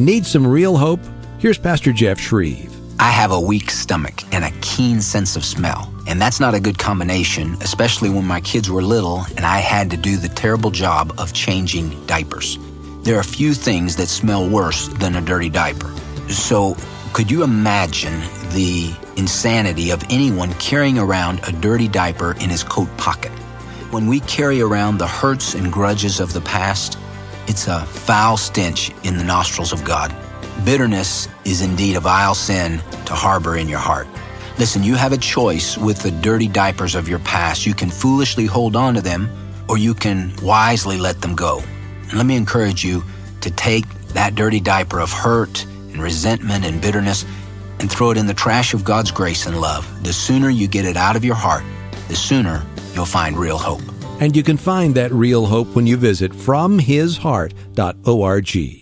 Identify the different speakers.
Speaker 1: Need some real hope? Here's Pastor Jeff Schreve.
Speaker 2: I have a weak stomach and a keen sense of smell. And that's not a good combination, especially when my kids were little and I had to do the terrible job of changing diapers. There are few things that smell worse than a dirty diaper. So, could you imagine the insanity of anyone carrying around a dirty diaper in his coat pocket? When we carry around the hurts and grudges of the past, it's a foul stench in the nostrils of God. Bitterness is indeed a vile sin to harbor in your heart. Listen, you have a choice with the dirty diapers of your past. You can foolishly hold on to them, or you can wisely let them go. And let me encourage you to take that dirty diaper of hurt and resentment and bitterness and throw it in the trash of God's grace and love. The sooner you get it out of your heart, the sooner you'll find real hope.
Speaker 1: And you can find that real hope when you visit FromHisHeart.org.